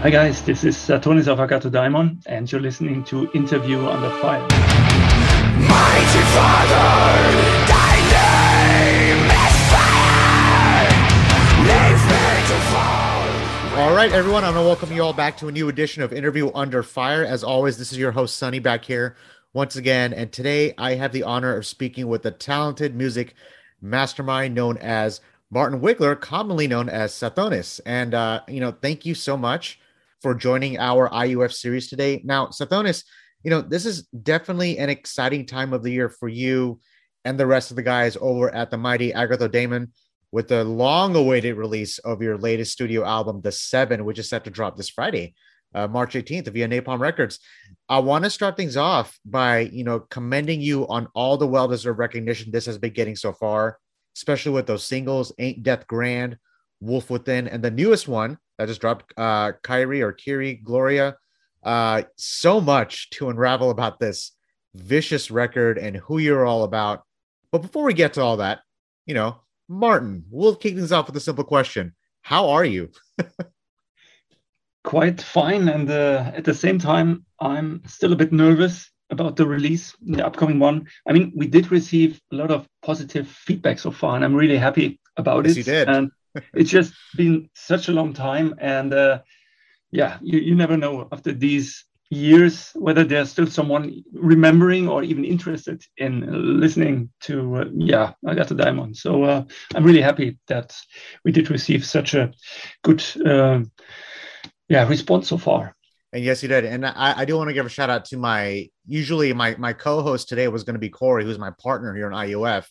Hi guys, this is Sathonys of Agathodaimon, and you're listening to Interview Under Fire. Mighty Father, thy name is fire. All right, everyone, I want to welcome you all back to a new edition of Interview Under Fire. As always, this is your host, Sunny, back here once again. And today I have the honor of speaking with the talented music mastermind known as Martin Wickler, commonly known as Sathonys. And, uh, you know, thank you so much for joining our IUF series today. Now, Sathonys, you know, this is definitely an exciting time of the year for you and the rest of the guys over at the mighty Agathodaimon with the long awaited release of your latest studio album, The Seven, which is set to drop this Friday, uh, March 18th via Napalm Records. I want to start things off by, you know, commending you on all the well deserved recognition this has been getting so far, especially with those singles, Ain't Death Grand, Wolf Within, and the newest one, that just dropped uh Kyrie or Kiri Gloria. Uh so much to unravel about this vicious record and who you're all about. But before we get to all that, you know, Martin, we'll kick things off with a simple question. How are you? Quite fine. And uh, at the same time, I'm still a bit nervous about the release, the upcoming one. I mean, we did receive a lot of positive feedback so far, and I'm really happy about yes, it. You did. And it's just been such a long time and uh, yeah you, you never know after these years whether there's still someone remembering or even interested in listening to uh, yeah Agathodaimon so uh, i'm really happy that we did receive such a good uh, yeah response so far and yes, you did. And I, I do want to give a shout out to my usually my my co-host today was going to be Corey, who's my partner here in IUF.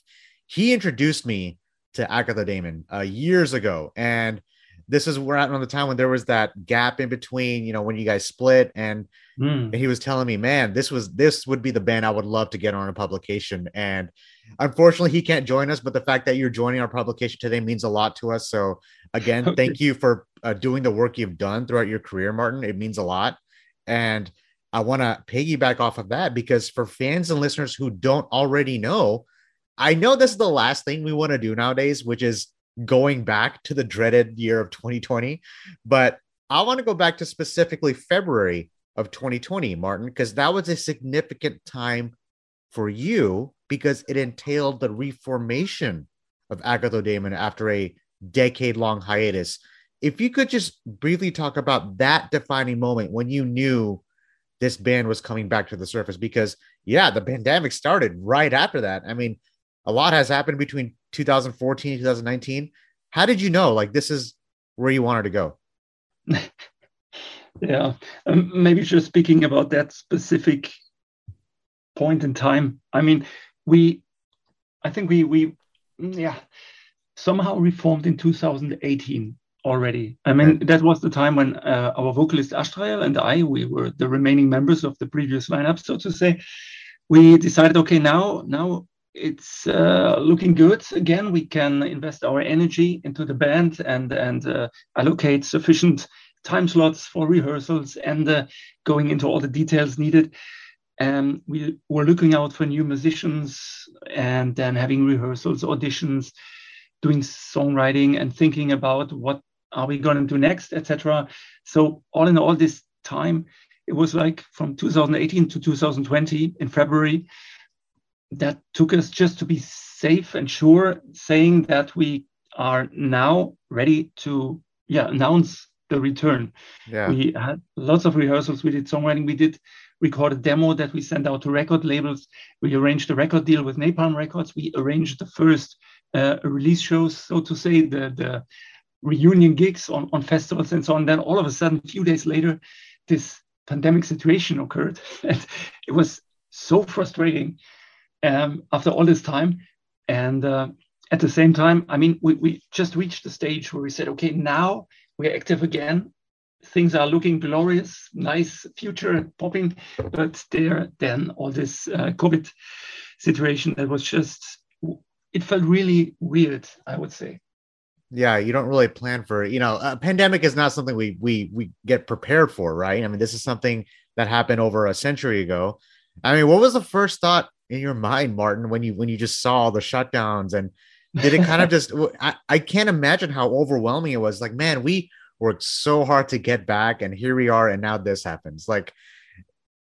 He introduced me to Agathodaimon uh, years ago. And this is where around the time when there was that gap in between, you know, when you guys split and, mm. and he was telling me, man, this was this would be the band I would love to get on a publication. And unfortunately, he can't join us, but the fact that you're joining our publication today means a lot to us. So again, okay. thank you for uh, doing the work you've done throughout your career, Martin. It means a lot. And I want to piggyback off of that because for fans and listeners who don't already know, I know this is the last thing we want to do nowadays, which is going back to the dreaded year of 2020. But I want to go back to specifically February of 2020, Martin, because that was a significant time for you because it entailed the reformation of Agathodaimon after a decade long hiatus. If you could just briefly talk about that defining moment when you knew this band was coming back to the surface, because yeah, the pandemic started right after that. I mean, a lot has happened between 2014 and 2019. How did you know like this is where you wanted to go? yeah, um, maybe just speaking about that specific point in time. I mean, we, I think we we yeah somehow reformed in 2018 already. I mean, that was the time when uh, our vocalist Ashtrael and I, we were the remaining members of the previous lineup, so to say. We decided, okay, now now it's uh, looking good. Again, we can invest our energy into the band and and uh, allocate sufficient time slots for rehearsals and uh, going into all the details needed. And we were looking out for new musicians and then having rehearsals, auditions, doing songwriting, and thinking about what are we going to do next, etc. So all in all, this time it was like from 2018 to 2020 in February that took us just to be safe and sure, saying that we are now ready to yeah announce the return. Yeah. We had lots of rehearsals. We did songwriting. We did record a demo that we sent out to record labels. We arranged a record deal with Napalm Records. We arranged the first uh, release shows, so to say, the the reunion gigs on, on festivals and so on. Then all of a sudden, a few days later, this pandemic situation occurred. And it was so frustrating um, after all this time. And uh, at the same time, I mean, we, we just reached the stage where we said, okay, now we're active again. Things are looking glorious, nice future popping, but there then all this uh, COVID situation that was just, it felt really weird, I would say. Yeah, you don't really plan for, you know, a pandemic is not something we we we get prepared for, right? I mean, this is something that happened over a century ago. I mean, what was the first thought in your mind, Martin, when you when you just saw the shutdowns and did it kind of just I, I can't imagine how overwhelming it was. Like, man, we worked so hard to get back, and here we are, and now this happens. Like,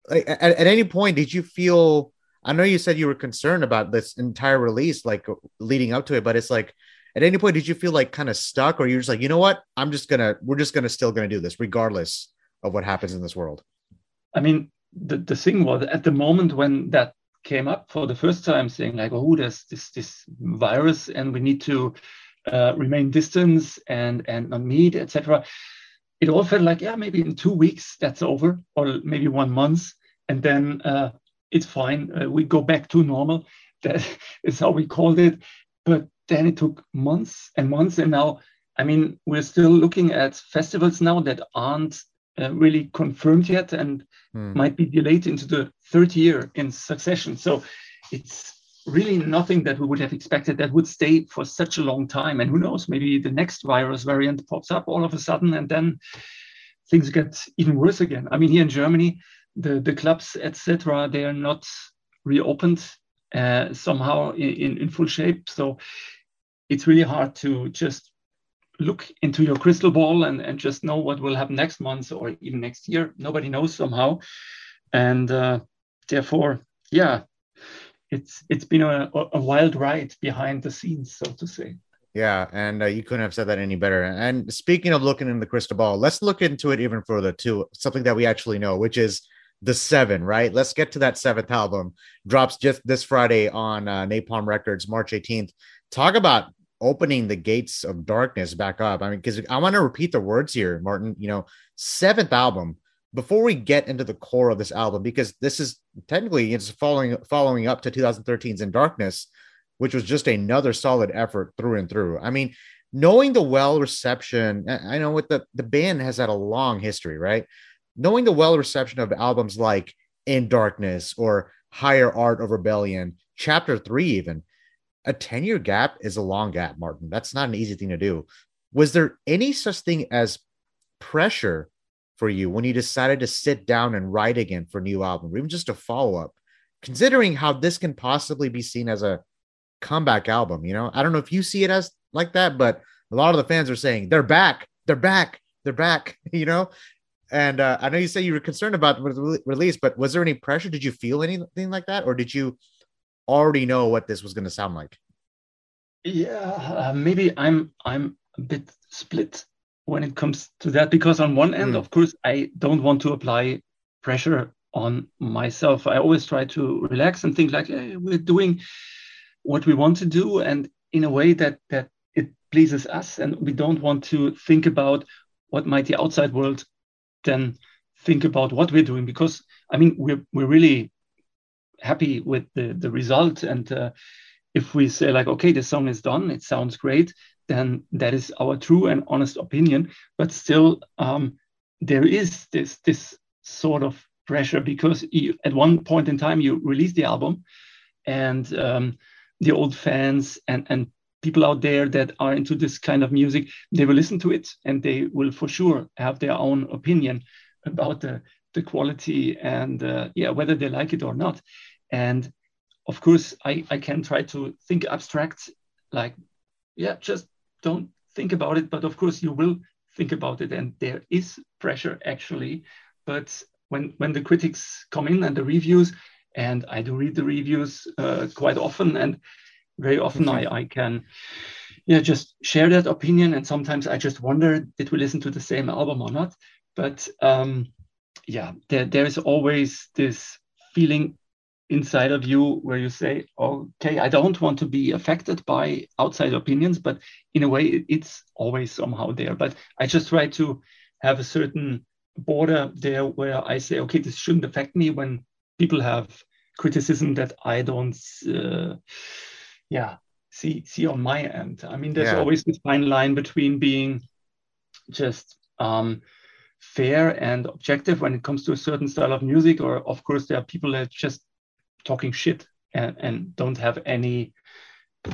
like at, at any point, did you feel? I know you said you were concerned about this entire release, like leading up to it, but it's like, at any point, did you feel like kind of stuck, or you're just like, you know what, I'm just gonna, we're just gonna still gonna do this regardless of what happens in this world? I mean, the, the thing was at the moment when that came up for the first time, saying like, "Oh, there's this this virus, and we need to uh, remain distance and and not meet, etc." It all felt like, yeah, maybe in two weeks that's over, or maybe one month, and then uh, it's fine. Uh, we go back to normal. That is how we called it. But then it took months and months, and now, I mean, we're still looking at festivals now that aren't uh, really confirmed yet and hmm. might be delayed into the third year in succession. So it's really nothing that we would have expected that would stay for such a long time. And who knows, maybe the next virus variant pops up all of a sudden and then things get even worse again. I mean, here in Germany, the, the clubs, etc., they are not reopened uh, somehow in, in full shape. So it's really hard to just look into your crystal ball and, and just know what will happen next month or even next year. Nobody knows somehow. And uh, therefore, yeah, it's it's been a, a wild ride behind the scenes, so to say. Yeah, and uh, you couldn't have said that any better. And speaking of looking in the crystal ball, let's look into it even further to something that we actually know, which is the seven. Right? Let's get to that seventh album. Drops just this Friday on uh, Napalm Records, March 18th. Talk about opening the gates of darkness back up. I mean, because I want to repeat the words here, Martin. You know, seventh album. Before we get into the core of this album, because this is technically it's following following up to 2013's In Darkness, which was just another solid effort through and through. I mean, knowing the well reception, I know what the the band has had a long history, right? Knowing the well reception of albums like In Darkness or Higher Art of Rebellion, Chapter Three, even a 10 year gap is a long gap, Martin. That's not an easy thing to do. Was there any such thing as pressure for you when you decided to sit down and write again for a new album or even just a follow up, considering how this can possibly be seen as a comeback album? You know, I don't know if you see it as like that, but a lot of the fans are saying they're back, they're back, they're back, you know? And uh, I know you say you were concerned about the release, but was there any pressure? Did you feel anything like that? Or did you already know what this was going to sound like? Yeah, uh, maybe I'm I'm a bit split when it comes to that because on one end, mm. of course, I don't want to apply pressure on myself. I always try to relax and think like hey, we're doing what we want to do and in a way that that it pleases us and we don't want to think about what might the outside world then think about what we're doing because I mean we're we're really happy with the, the result. And uh, if we say like, okay, the song is done, it sounds great, then that is our true and honest opinion. But still, um, there is this this sort of pressure because you, at one point in time you release the album, and um, the old fans and and people out there that are into this kind of music, they will listen to it and they will for sure have their own opinion about the the quality and uh, yeah whether they like it or not and of course, I, I can try to think abstract, like, yeah, just don't think about it. But of course, you will think about it. And there is pressure actually. But when, when the critics come in and the reviews, and I do read the reviews uh, quite often, and very often I, I can yeah just share that opinion and sometimes i just wonder did we listen to the same album or not but um yeah there, there is always this feeling inside of you where you say, okay, I don't want to be affected by outside opinions, but in a way, it's always somehow there. But I just try to have a certain border there where I say, okay, this shouldn't affect me when people have criticism that I don't, uh, yeah, see see on my end. I mean, there's yeah. always this fine line between being just um, fair and objective when it comes to a certain style of music, or of course, there are people that just talking shit and, and don't have any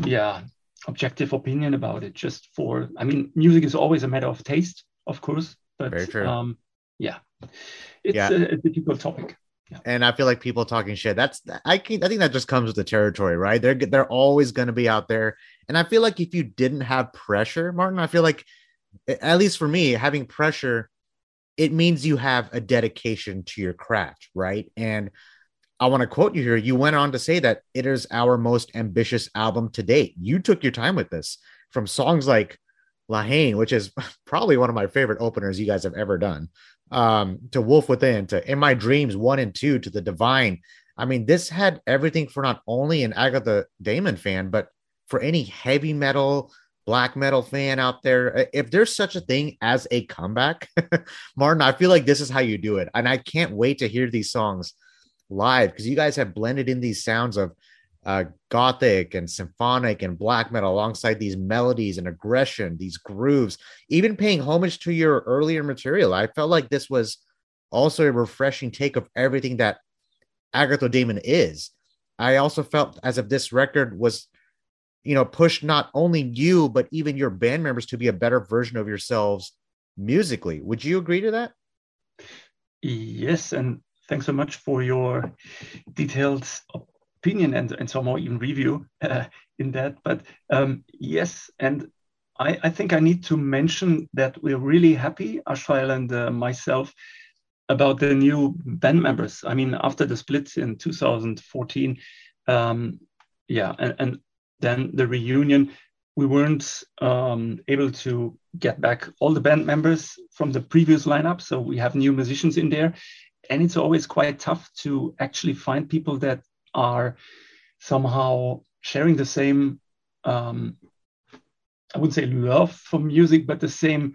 yeah objective opinion about it just for i mean music is always a matter of taste of course but Very true. um yeah it's yeah. A, a, difficult topic yeah. and i feel like people talking shit that's i can, i think that just comes with the territory right they're they're always going to be out there and i feel like if you didn't have pressure martin i feel like at least for me, having pressure, it means you have a dedication to your craft, right? And I want to quote you here. You went on to say that it is our most ambitious album to date. You took your time with this from songs like La Haine, which is probably one of my favorite openers you guys have ever done, um, to Wolf Within, to In My Dreams one and two, to The Divine. I mean, this had everything for not only an Agatha Damon fan, but for any heavy metal, black metal fan out there. If there's such a thing as a comeback, Martin, I feel like this is how you do it. And I can't wait to hear these songs live because you guys have blended in these sounds of uh, gothic and symphonic and black metal alongside these melodies and aggression, these grooves, even paying homage to your earlier material. I felt like this was also a refreshing take of everything that Agathodaimon is. I also felt as if this record was, you know, pushed not only you, but even your band members to be a better version of yourselves musically. Would you agree to that? Yes. And thanks so much for your detailed opinion and, and more even review uh, in that. But um, yes, and I, I, think I need to mention that we're really happy, Ashtrael and uh, myself, about the new band members. I mean, after the split in 2014, um, yeah, and, and, then the reunion, we weren't um, able to get back all the band members from the previous lineup. So we have new musicians in there. And it's always quite tough to actually find people that are somehow sharing the same um, i wouldn't say love for music but the same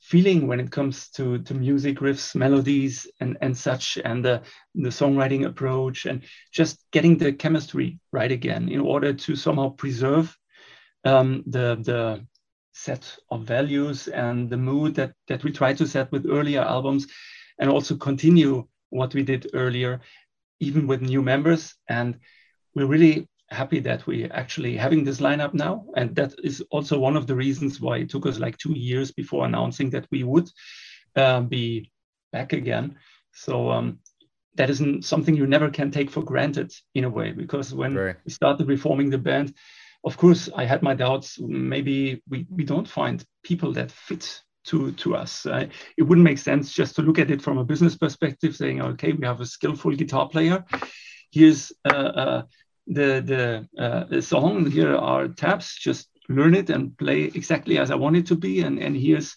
feeling when it comes to, to music riffs melodies and, and such and the, the songwriting approach and just getting the chemistry right again in order to somehow preserve um, the, the set of values and the mood that, that we tried to set with earlier albums and also continue what we did earlier even with new members. And we're really happy that we're actually having this lineup now. And that is also one of the reasons why it took us like two years before announcing that we would uh, be back again. So um, that isn't something you never can take for granted in a way, because when right. we started reforming the band, of course, I had my doubts. Maybe we, we don't find people that fit to to us. Uh, it wouldn't make sense just to look at it from a business perspective, saying, okay, we have a skillful guitar player. Here's uh, uh, the the, uh, the song. Here are tabs. Just learn it and play exactly as I want it to be. And and here's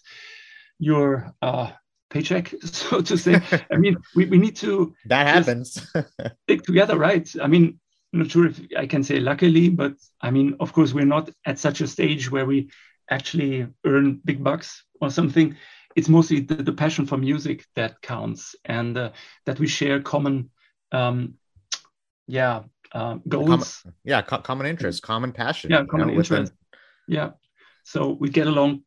your uh, paycheck, so to say. I mean, we, we need to that happens stick together, right? I mean, I'm not sure if I can say luckily, but I mean, of course, we're not at such a stage where we actually earn big bucks or something. It's mostly the, the passion for music that counts, and uh, that we share common, um, yeah, uh, goals. Common, yeah, co- common interest, common passion. Yeah, common know, interest. Yeah, so we get along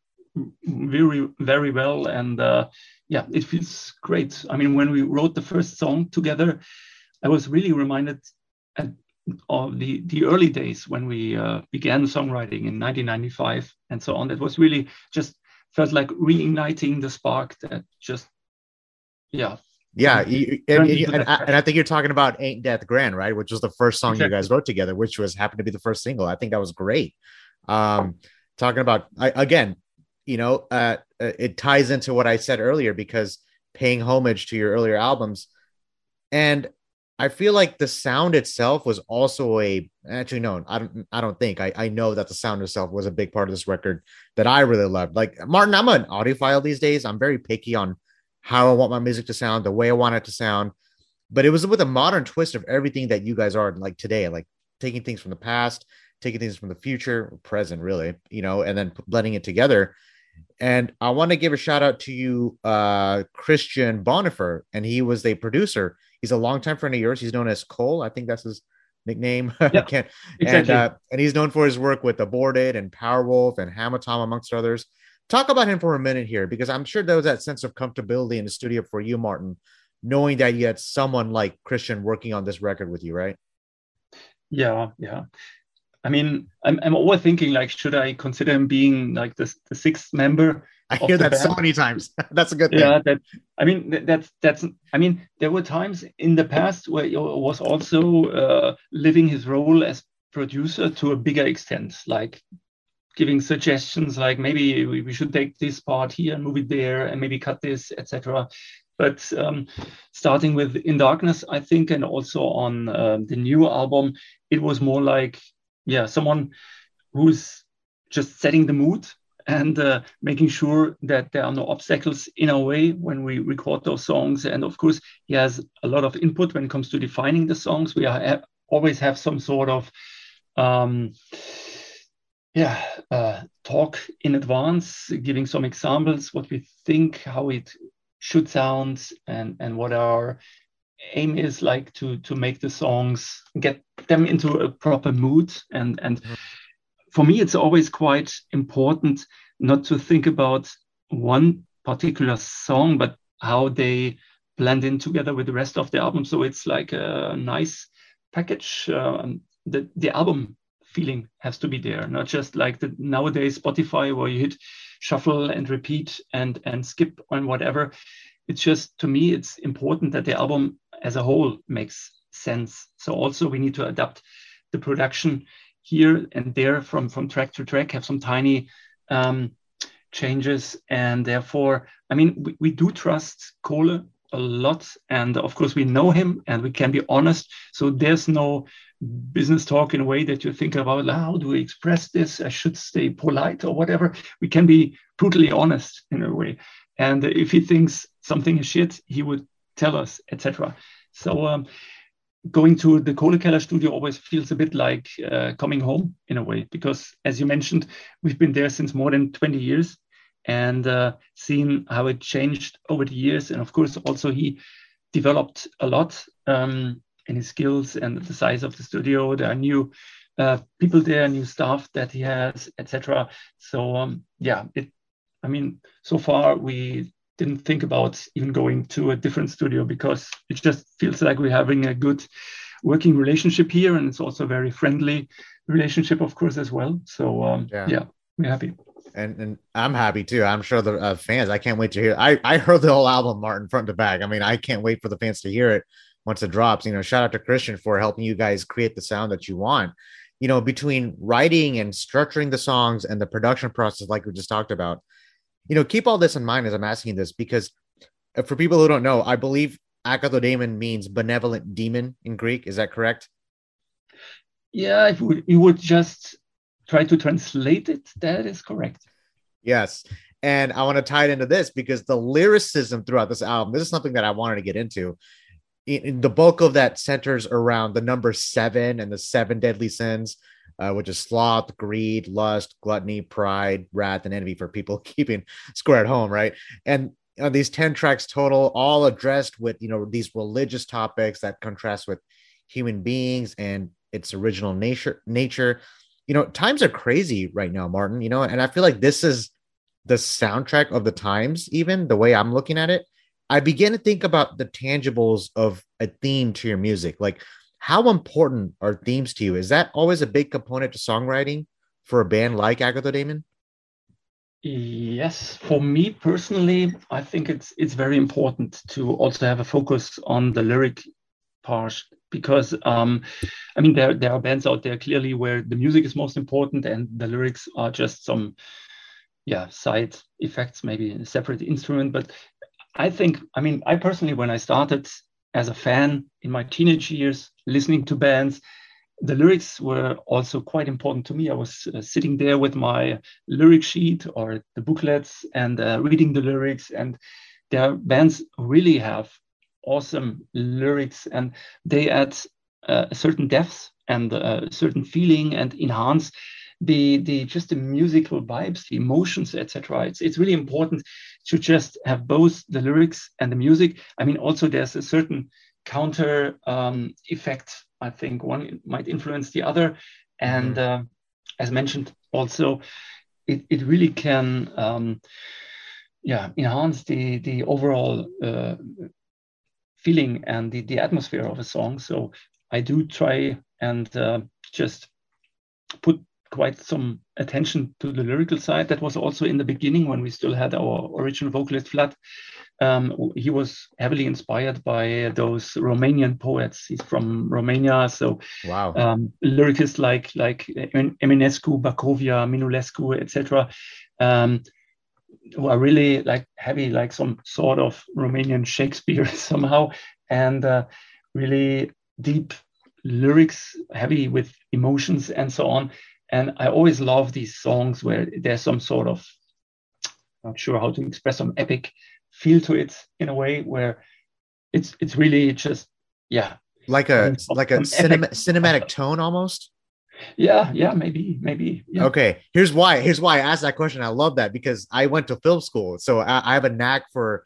very very well, and uh, yeah, it feels great. I mean, when we wrote the first song together, I was really reminded of the, the early days when we uh, began songwriting in 1995 and so on. It was really just felt like reigniting the spark that just, yeah. Yeah, you, and, and, I, and, I, think you're talking about "Ain't Death Grand," right? Which was the first song exactly. you guys wrote together, which was happened to be the first single. I think that was great. Um, talking about I, again, you know, uh, uh it ties into what I said earlier because paying homage to your earlier albums, and I feel like the sound itself was also a actually no, I don't I don't think I, I know that the sound itself was a big part of this record that I really loved. Like Martin, I'm an audiophile these days. I'm very picky on how I want my music to sound, the way I want it to sound. But it was with a modern twist of everything that you guys are like today, like taking things from the past, taking things from the future, present, really, you know, and then blending it together. And I want to give a shout out to you, uh, Christian Bonifer, and he was the producer He's a longtime friend of yours. He's known as Kohle. I think that's his nickname. Exactly. and uh, and he's known for his work with Aborted and Powerwolf and Hamatom, amongst others. Talk about him for a minute here, because I'm sure there was that sense of comfortability in the studio for you, Martin, knowing that you had someone like Christian working on this record with you, right? Yeah, yeah. I mean, I'm, I'm always thinking like, should I consider him being like the, the sixth member? I hear that so many times. that's a good thing. Yeah, that I mean that's that's I mean there were times in the past where he was also uh, living his role as producer to a bigger extent, like giving suggestions like maybe we, we should take this part here and move it there and maybe cut this etc but um, starting with in darkness i think and also on uh, the new album it was more like yeah someone who's just setting the mood and uh, making sure that there are no obstacles in our way when we record those songs. And of course, he has a lot of input when it comes to defining the songs. We are, always have some sort of um, yeah uh, talk in advance, giving some examples, what we think, how it should sound, and and what our aim is like to to make the songs get them into a proper mood and and. Mm-hmm for me, it's always quite important not to think about one particular song, but how they blend in together with the rest of the album. So it's like a nice package. Um, the the album feeling has to be there, not just like the nowadays Spotify where you hit shuffle and repeat and and skip and whatever. It's just to me, it's important that the album as a whole makes sense. So also we need to adapt the production here and there from from track to track have some tiny um, changes. And therefore i mean we, we do trust Kohle a lot. And of course we know him and we can be honest. So there's no business talk in a way that you think about how do we express this? I should stay polite or whatever. We can be brutally honest in a way. And if he thinks something is shit he would tell us etc so um, going to the Kohlekeller studio always feels a bit like uh, coming home in a way, because as you mentioned, we've been there since more than 20 years and uh, seen how it changed over the years. And of course, also he developed a lot um, in his skills and the size of the studio. There are new uh, people there, new staff that he has, etc. So um, yeah, it. I mean, so far we didn't think about even going to a different studio because it just feels like we're having a good working relationship here and it's also a very friendly relationship of course as well so um, yeah. yeah we're happy and and I'm happy too. I'm sure the uh, fans. I can't wait to hear. I I heard the whole album, Martin, front to back. I mean, I can't wait for the fans to hear it once it drops. You know, shout out to Christian for helping you guys create the sound that you want. You know, between writing and structuring the songs and the production process, like we just talked about, you know, keep all this in mind as I'm asking this because uh, for people who don't know, I believe Agathodaimon means benevolent demon in Greek. Is that correct? Yeah, if you would just try to translate it, that is correct. Yes. And I want to tie it into this because the lyricism throughout this album, this is something that I wanted to get into. In the bulk of that centers around the number seven and the seven deadly sins uh, which is sloth, greed, lust, gluttony, pride, wrath, and envy for people keeping score at home, right? And uh, these 10 tracks total, all addressed with, you know, these religious topics that contrast with human beings and its original nature. Nature, you know, times are crazy right now, Martin. You know, and I feel like this is the soundtrack of the times. Even the way I'm looking at it, I begin to think about the tangibles of a theme to your music, like how important are themes to you? Is that always a big component to songwriting for a band like Agathodaimon? Yes, for me personally, I think it's it's very important to also have a focus on the lyric part because um, I mean there there are bands out there clearly where the music is most important and the lyrics are just some yeah side effects, maybe a separate instrument. But I think I mean I personally when I started as a fan in my teenage years, listening to bands. The lyrics were also quite important to me. I was uh, sitting there with my lyric sheet or the booklets and uh, reading the lyrics. And their bands really have awesome lyrics and they add uh, a certain depth and a certain feeling and enhance the the just the musical vibes, the emotions, etc. It's it's really important to just have both the lyrics and the music. I mean, also there's a certain counter um, effect. I think one might influence the other, and mm-hmm. uh, as mentioned, also it it really can. Um, yeah, enhance the the overall uh, feeling and the, the atmosphere of a song. So I do try and uh, just put quite some attention to the lyrical side. That was also in the beginning when we still had our original vocalist Vlad. Um, he was heavily inspired by those Romanian poets. He's from Romania, so wow, um, lyricists like like Eminescu, Bacovia, Minulescu, etc., um, who are really like heavy, like some sort of Romanian Shakespeare somehow, and uh, really deep lyrics, heavy with emotions and so on. And I always love these songs where there's some sort of not sure how to express some epic feel to it in a way where it's it's really just yeah. Like a like a cinema, cinematic tone almost? Yeah yeah maybe maybe yeah. okay here's why here's why i asked that question. I love that because i went to film school so i, I have a knack for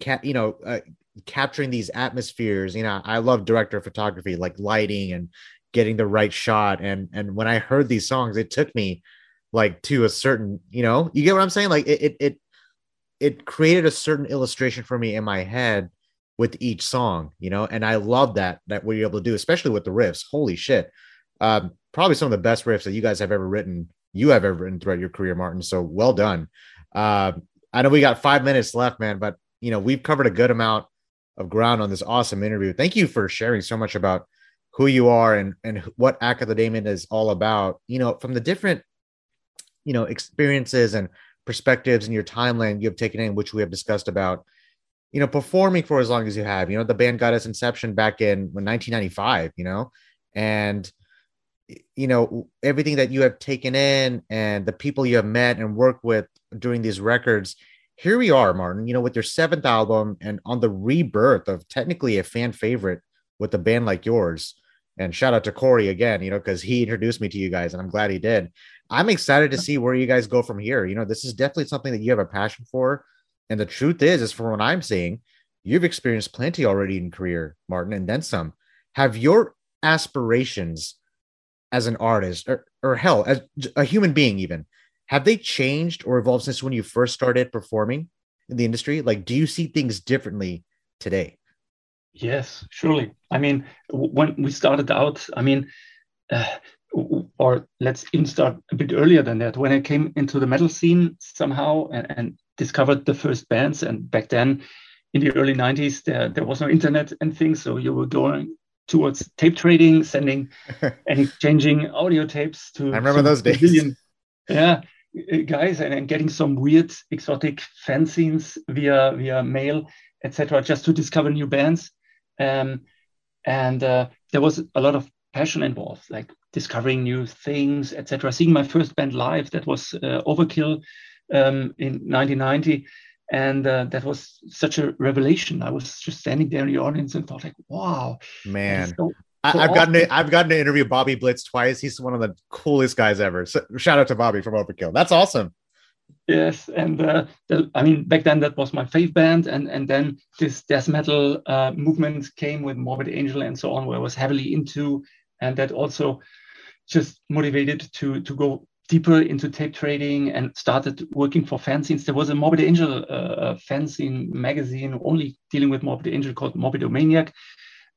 cat you know uh, capturing these atmospheres. You know i love director of photography like lighting and getting the right shot. And and when i heard these songs it took me like to a certain you know you get what i'm saying? Like it it, it it created a certain illustration for me in my head with each song, you know, and I love that that you're able to do, especially with the riffs. Holy shit. Um, probably some of the best riffs that you guys have ever written, you have ever written throughout your career, Martin. So well done. Uh, I know we got five minutes left, man, but you know, we've covered a good amount of ground on this awesome interview. Thank you for sharing so much about who you are and and what Agathodaimon is all about. You know, from the different, you know, experiences and perspectives and your timeline you have taken in, which we have discussed about, you know, performing for as long as you have. You know, the band got its inception back in 1995, you know, and, you know, everything that you have taken in and the people you have met and worked with during these records. Here we are, Martin, you know, with your seventh album and on the rebirth of technically a fan favorite with a band like yours. And shout out to Corey again, you know, because he introduced me to you guys and I'm glad he did. I'm excited to see where you guys go from here. You know, this is definitely something that you have a passion for. And the truth is, is from what I'm seeing, you've experienced plenty already in career, Martin, and then some. Have your aspirations as an artist or, or hell, as a human being, even, have they changed or evolved since when you first started performing in the industry? Like, do you see things differently today? Yes, surely. I mean, when we started out, I mean, uh, or let's even start a bit earlier than that. When I came into the metal scene somehow and, and discovered the first bands, and back then in the early 90s, there, there was no internet and things. So you were going towards tape trading, sending and exchanging audio tapes to. I remember those days. yeah, guys, and, and getting some weird, exotic fanzines via via mail, etc., just to discover new bands. Um, and uh, there was a lot of passion involved, like discovering new things, etc. Seeing my first band live, that was uh, Overkill um, in 1990, and uh, that was such a revelation. I was just standing there in the audience and thought, like, "Wow, man!" So, I, have gotten to, I've gotten to interview Bobby Blitz twice. He's one of the coolest guys ever. So, shout out to Bobby from Overkill. That's awesome. Yes, and uh, the, I mean back then that was my fave band, and and then this death metal uh, movement came with Morbid Angel and so on, where I was heavily into, and that also just motivated to to go deeper into tape trading and started working for fanzines. There was a Morbid Angel uh, fanzine magazine only dealing with Morbid Angel called Morbidomaniac.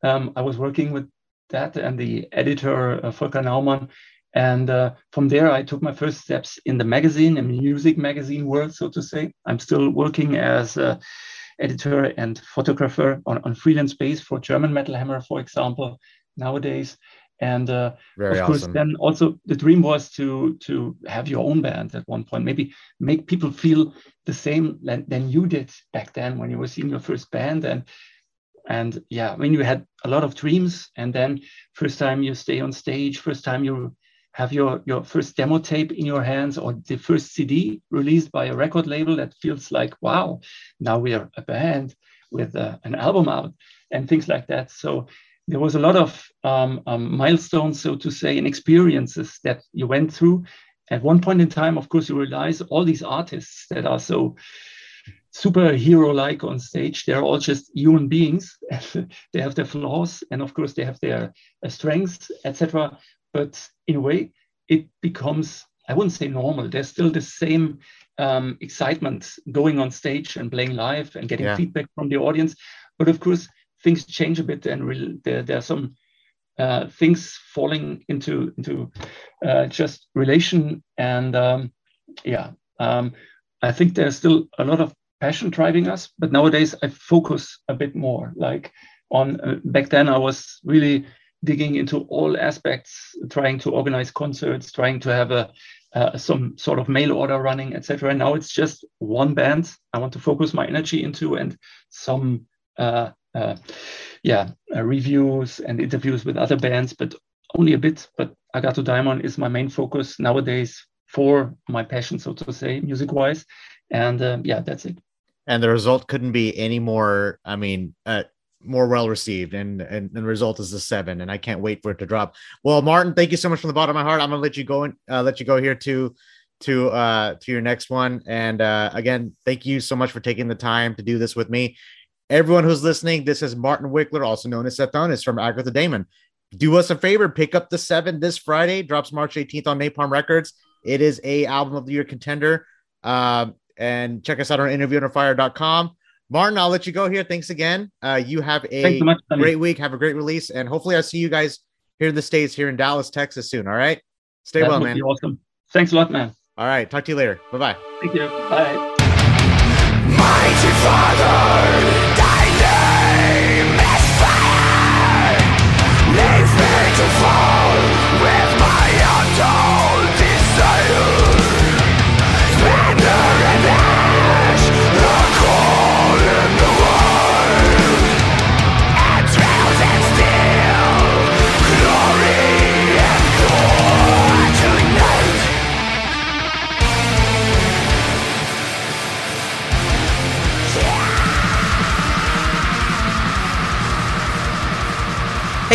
Um, I was working with that and the editor uh, Volker Naumann. And uh, from there, I took my first steps in the magazine and music magazine world, so to say. I'm still working as a editor and photographer on, on freelance base for German Metal Hammer, for example, nowadays. And uh, of course, then also the dream was to to have your own band at one point, maybe make people feel the same than, than you did back then when you were seeing your first band. And and yeah, when you had a lot of dreams, and then first time you stay on stage, first time you have your your first demo tape in your hands or the first CD released by a record label that feels like wow, now we are a band with uh, an album out and things like that. So there was a lot of um, um, milestones, so to say, and experiences that you went through. At one point in time, of course, you realize all these artists that are so superhero-like on stage, they're all just human beings. they have their flaws, and of course, they have their uh, strengths, etc. But in a way, it becomes I wouldn't say normal. There's still the same um, excitement going on stage and playing live and getting Yeah. feedback from the audience. But of course, things change a bit, and re- there, there are some uh, things falling into into uh, just relation. And um, yeah, um, I think there's still a lot of passion driving us. But nowadays, I focus a bit more. Like on uh, back then, I was really digging into all aspects, trying to organize concerts, trying to have a uh, some sort of mail order running, etc. Now it's just one band I want to focus my energy into and some uh, uh, yeah uh, reviews and interviews with other bands, but only a bit. But Agathodaimon is my main focus nowadays for my passion, so to say, music wise. And um, yeah, that's it. And the result couldn't be any more. I mean, uh, more well received and, and the result is the seven and i can't wait for it to drop. Well martin thank you so much from the bottom of my heart. I'm gonna let you go and uh, let you go here to to uh to your next one. And uh again thank you so much for taking the time to do this with me. Everyone who's listening this is martin wickler also known as Sathonys from Agathodaimon. do us a favor pick up the seven this friday. Drops march 18th on napalm records. It is a album of the year contender. Um and check us out on interviewunderfire.com Martin, I'll let you go here. Thanks again. Uh, you have a so much, great week. Have a great release, and hopefully, I'll see you guys here in the states, here in Dallas, Texas, soon. All right. Stay that well, man. You're awesome. Thanks a lot, man. All right. Talk to you later. Bye bye. Thank you. Bye. Mighty Father, thy name is fire. Leave me to fall